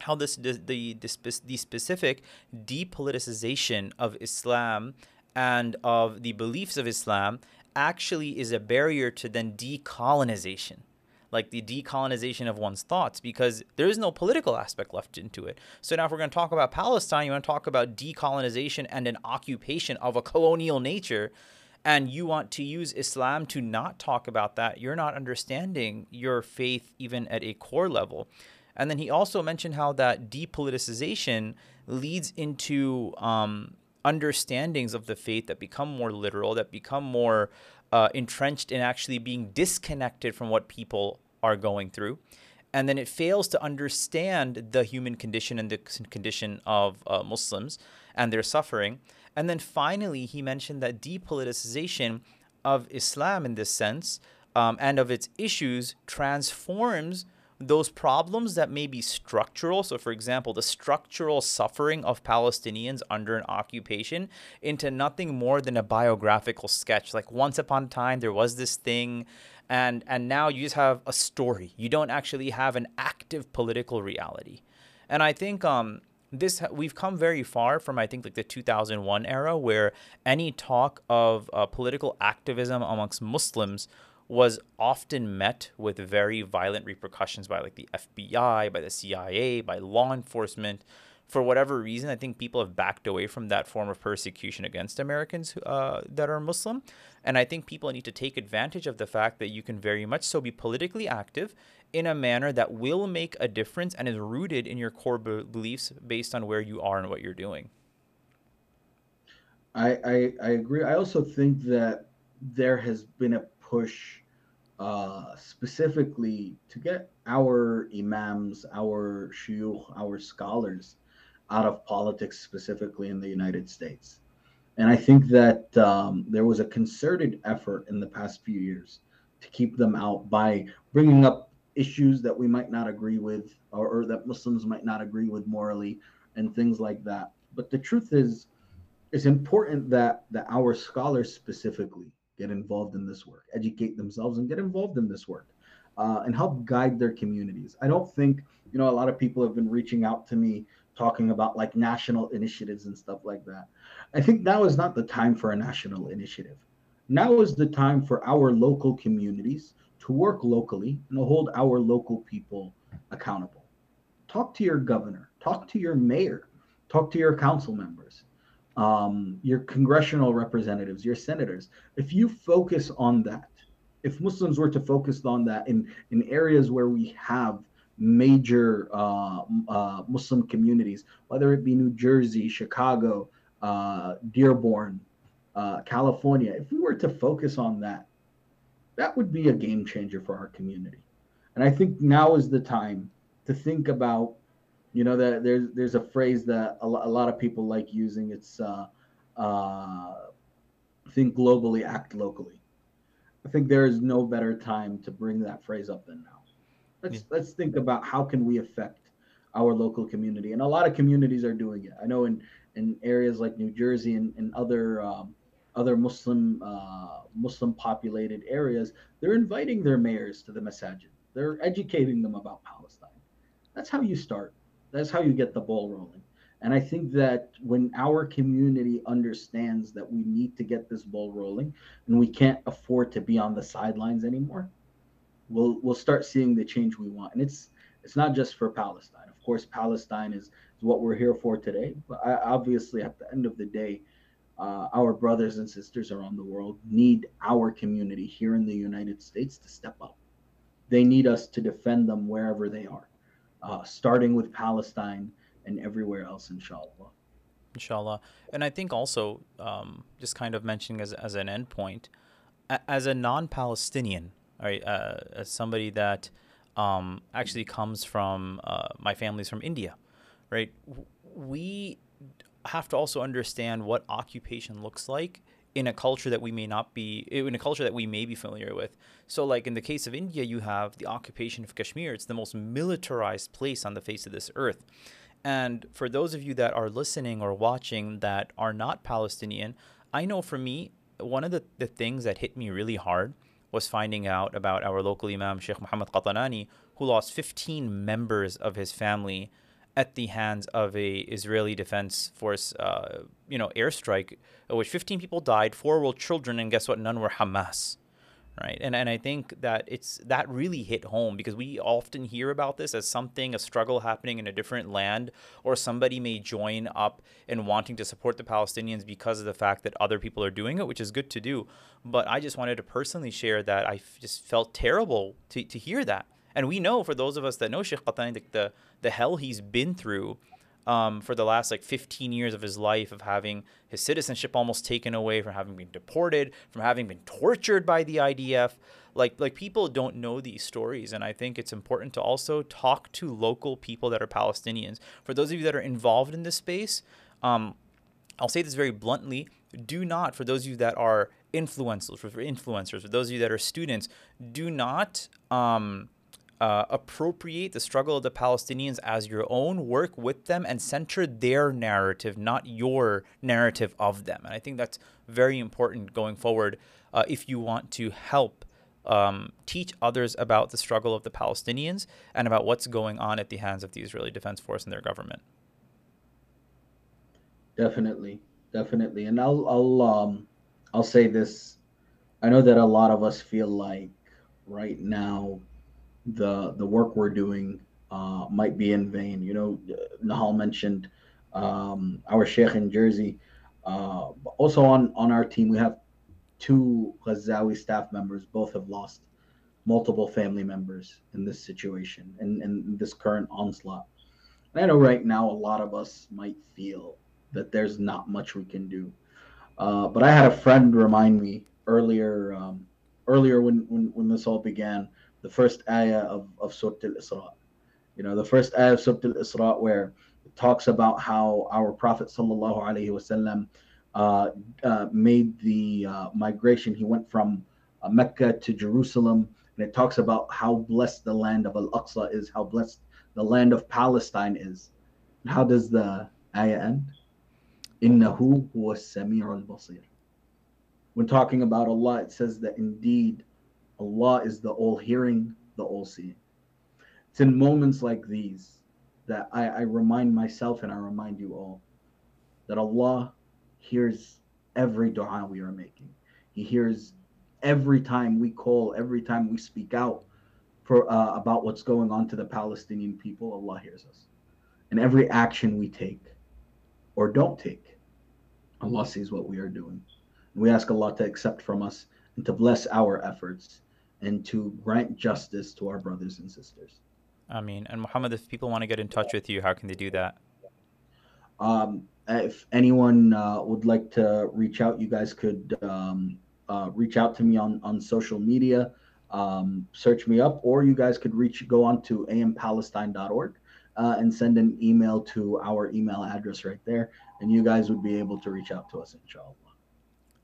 how this the the, the specific depoliticization of Islam and of the beliefs of Islam actually is a barrier to then decolonization like the decolonization of one's thoughts because there is no political aspect left into it. So now if we're going to talk about Palestine, you want to talk about decolonization and an occupation of a colonial nature and you want to use Islam to not talk about that, you're not understanding your faith even at a core level. And then he also mentioned how that depoliticization leads into um, understandings of the faith that become more literal, that become more uh, entrenched in actually being disconnected from what people are going through. And then it fails to understand the human condition and the condition of uh, Muslims and their suffering. And then finally, he mentioned that depoliticization of Islam in this sense um, and of its issues transforms those problems that may be structural, so for example, the structural suffering of Palestinians under an occupation, into nothing more than a biographical sketch. Like once upon a time, there was this thing, and and now you just have a story. You don't actually have an active political reality, and I think um, this we've come very far from I think like the 2001 era, where any talk of uh, political activism amongst Muslims was often met with very violent repercussions by like the FBI, by the CIA, by law enforcement. For whatever reason, I think people have backed away from that form of persecution against Americans uh, that are Muslim. And I think people need to take advantage of the fact that you can very much so be politically active in a manner that will make a difference and is rooted in your core be- beliefs based on where you are and what you're doing. I, I, I agree. I also think that there has been a push uh, specifically to get our imams, our shuyukh, our scholars out of politics, specifically in the United States. And I think that um, there was a concerted effort in the past few years to keep them out by bringing up issues that we might not agree with or, or that Muslims might not agree with morally and things like that. But the truth is, it's important that, that our scholars specifically get involved in this work, educate themselves, and get involved in this work, uh, and help guide their communities. I don't think you know a lot of people have been reaching out to me talking about like national initiatives and stuff like that. I think now is not the time for a national initiative. Now is the time for our local communities to work locally and hold our local people accountable. Talk to your governor, talk to your mayor, talk to your council members um, your congressional representatives, your senators, if you focus on that, if Muslims were to focus on that in, in areas where we have major uh, uh, Muslim communities, whether it be New Jersey, Chicago, uh, Dearborn, uh, California, if we were to focus on that, that would be a game changer for our community. And I think now is the time to think about you know that there's there's a phrase that a, a lot of people like using. It's uh, uh, think globally act locally. I think there is no better time to bring that phrase up than now. Let's yeah. let's think about how can we affect our local community and a lot of communities are doing it. I know in in areas like new jersey and, and other um, other muslim uh, muslim populated areas they're inviting their mayors to the masajid. They're educating them about palestine. That's how you start that's how you get the ball rolling. And I think that when our community understands that we need to get this ball rolling and we can't afford to be on the sidelines anymore, we'll we'll start seeing the change we want. And it's it's not just for Palestine. Of course, Palestine is, is what we're here for today. But I, obviously, at the end of the day, uh, our brothers and sisters around the world need our community here in the United States to step up. They need us to defend them wherever they are uh, starting with Palestine and everywhere else, inshallah. Inshallah. And I think also, um, just kind of mentioning as, as an endpoint, as a non Palestinian, right, uh, as somebody that um, actually comes from, uh, my family's from India, right, we have to also understand what occupation looks like in a culture that we may not be in a culture that we may be familiar with. So like in the case of India you have the occupation of Kashmir. It's the most militarized place on the face of this earth. And for those of you that are listening or watching that are not Palestinian, I know for me one of the, the things that hit me really hard was finding out about our local Imam Sheikh Muhammad Qatanani who lost 15 members of his family at the hands of a Israeli Defense Force, uh, you know, airstrike, in which 15 people died, four were children, and guess what? None were Hamas, right? And and I think that it's that really hit home because we often hear about this as something, a struggle happening in a different land, or somebody may join up in wanting to support the Palestinians because of the fact that other people are doing it, which is good to do. But I just wanted to personally share that I just felt terrible to to hear that and we know for those of us that know Sheikh Qatani, the, the, hell he's been through um, for the last like 15 years of his life of having his citizenship almost taken away, from having been deported, from having been tortured by the IDF. Like like people don't know these stories, and I think it's important to also talk to local people that are Palestinians. For those of you that are involved in this space, um, I'll say this very bluntly: do not, for those of you that are influencers, for influencers, for those of you that are students, do not. Um, uh, appropriate the struggle of the Palestinians as your own, work with them, and center their narrative, not your narrative of them. And I think that's very important going forward uh, if you want to help um, teach others about the struggle of the Palestinians and about what's going on at the hands of the Israeli Defense Force and their government. Definitely, definitely, and I'll I'll um, I'll say this I know that a lot of us feel like right now the the work we're doing uh, might be in vain. You know, Nihal mentioned um, our sheikh in Jersey. Uh, also on on our team, we have two Ghazawi staff members. Both have lost multiple family members in this situation and in, in this current onslaught. And I know right now a lot of us might feel that there's not much we can do. Uh, but I had a friend remind me earlier, um, earlier when, when, when this all began, the first ayah of, of Surah Al-Isra. You know, the first ayah of Surah Al-Isra where it talks about how our Prophet sallallahu alaihi wasallam uh, uh, made the uh, migration. He went from uh, Mecca to Jerusalem, and it talks about how blessed the land of Al-Aqsa is, how blessed the land of Palestine is. And how does the ayah end? Innahu huwa sami'ul basir. When talking about Allah, it says that indeed Allah is the all hearing, the all seeing. It's in moments like these that I, I remind myself and I remind you all that Allah hears every dua we are making. He hears every time we call, every time we speak out for uh, about what's going on to the Palestinian people. Allah hears us, and every action we take or don't take, Allah sees what we are doing. And we ask Allah to accept from us and to bless our efforts and to grant justice to our brothers and sisters. I mean, and Mohamad, if people want to get in touch with you, how can they do that? Um, if anyone uh, would like to reach out, you guys could um, uh, reach out to me on, on social media, um, search me up, or you guys could reach go on to ampalestine.org uh, and send an email to our email address right there, and you guys would be able to reach out to us, inshallah.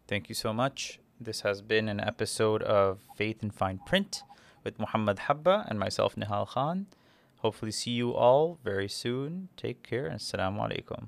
Thank you so much. This has been an episode of Faith in Fine Print with Mohamad Habehh and myself, Nihal Khan. Hopefully, see you all very soon. Take care and assalamu alaikum.